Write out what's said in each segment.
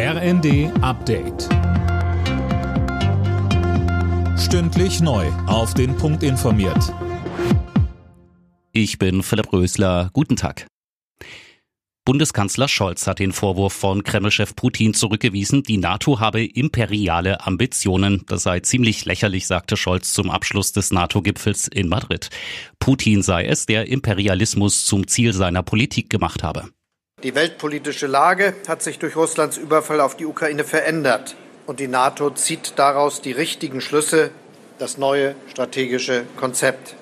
RND Update. Stündlich neu. Auf den Punkt informiert. Ich bin Philipp Rösler. Guten Tag. Bundeskanzler Scholz hat den Vorwurf von Kremlchef Putin zurückgewiesen, die NATO habe imperiale Ambitionen. Das sei ziemlich lächerlich, sagte Scholz zum Abschluss des NATO-Gipfels in Madrid. Putin sei es, der Imperialismus zum Ziel seiner Politik gemacht habe. Die weltpolitische Lage hat sich durch Russlands Überfall auf die Ukraine verändert und die NATO zieht daraus die richtigen Schlüsse, das neue strategische Konzept.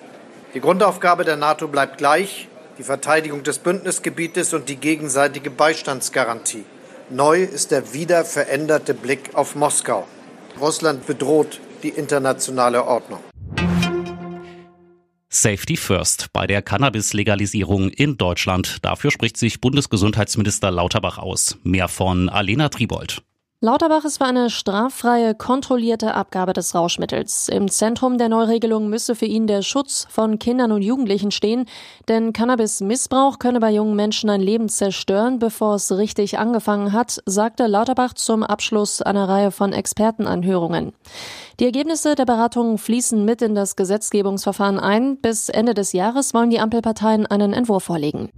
Die Grundaufgabe der NATO bleibt gleich, die Verteidigung des Bündnisgebietes und die gegenseitige Beistandsgarantie. Neu ist der wieder veränderte Blick auf Moskau. Russland bedroht die internationale Ordnung. Safety First bei der Cannabis-Legalisierung in Deutschland. Dafür spricht sich Bundesgesundheitsminister Lauterbach aus. Mehr von Alena Tribold. Lauterbach ist für eine straffreie, kontrollierte Abgabe des Rauschmittels. Im Zentrum der Neuregelung müsse für ihn der Schutz von Kindern und Jugendlichen stehen, denn Cannabis-Missbrauch könne bei jungen Menschen ein Leben zerstören, bevor es richtig angefangen hat, sagte Lauterbach zum Abschluss einer Reihe von Expertenanhörungen. Die Ergebnisse der Beratungen fließen mit in das Gesetzgebungsverfahren ein. Bis Ende des Jahres wollen die Ampelparteien einen Entwurf vorlegen.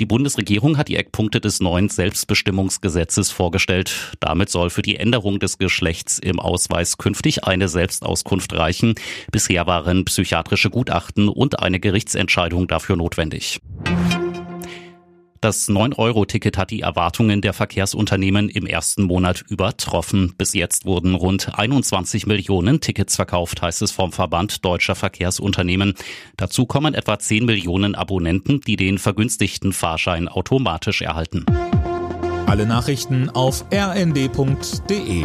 Die Bundesregierung hat die Eckpunkte des neuen Selbstbestimmungsgesetzes vorgestellt. Damit soll für die Änderung des Geschlechts im Ausweis künftig eine Selbstauskunft reichen. Bisher waren psychiatrische Gutachten und eine Gerichtsentscheidung dafür notwendig. Das 9-Euro-Ticket hat die Erwartungen der Verkehrsunternehmen im ersten Monat übertroffen. Bis jetzt wurden rund 21 Millionen Tickets verkauft, heißt es vom Verband deutscher Verkehrsunternehmen. Dazu kommen etwa 10 Millionen Abonnenten, die den vergünstigten Fahrschein automatisch erhalten. Alle Nachrichten auf rnd.de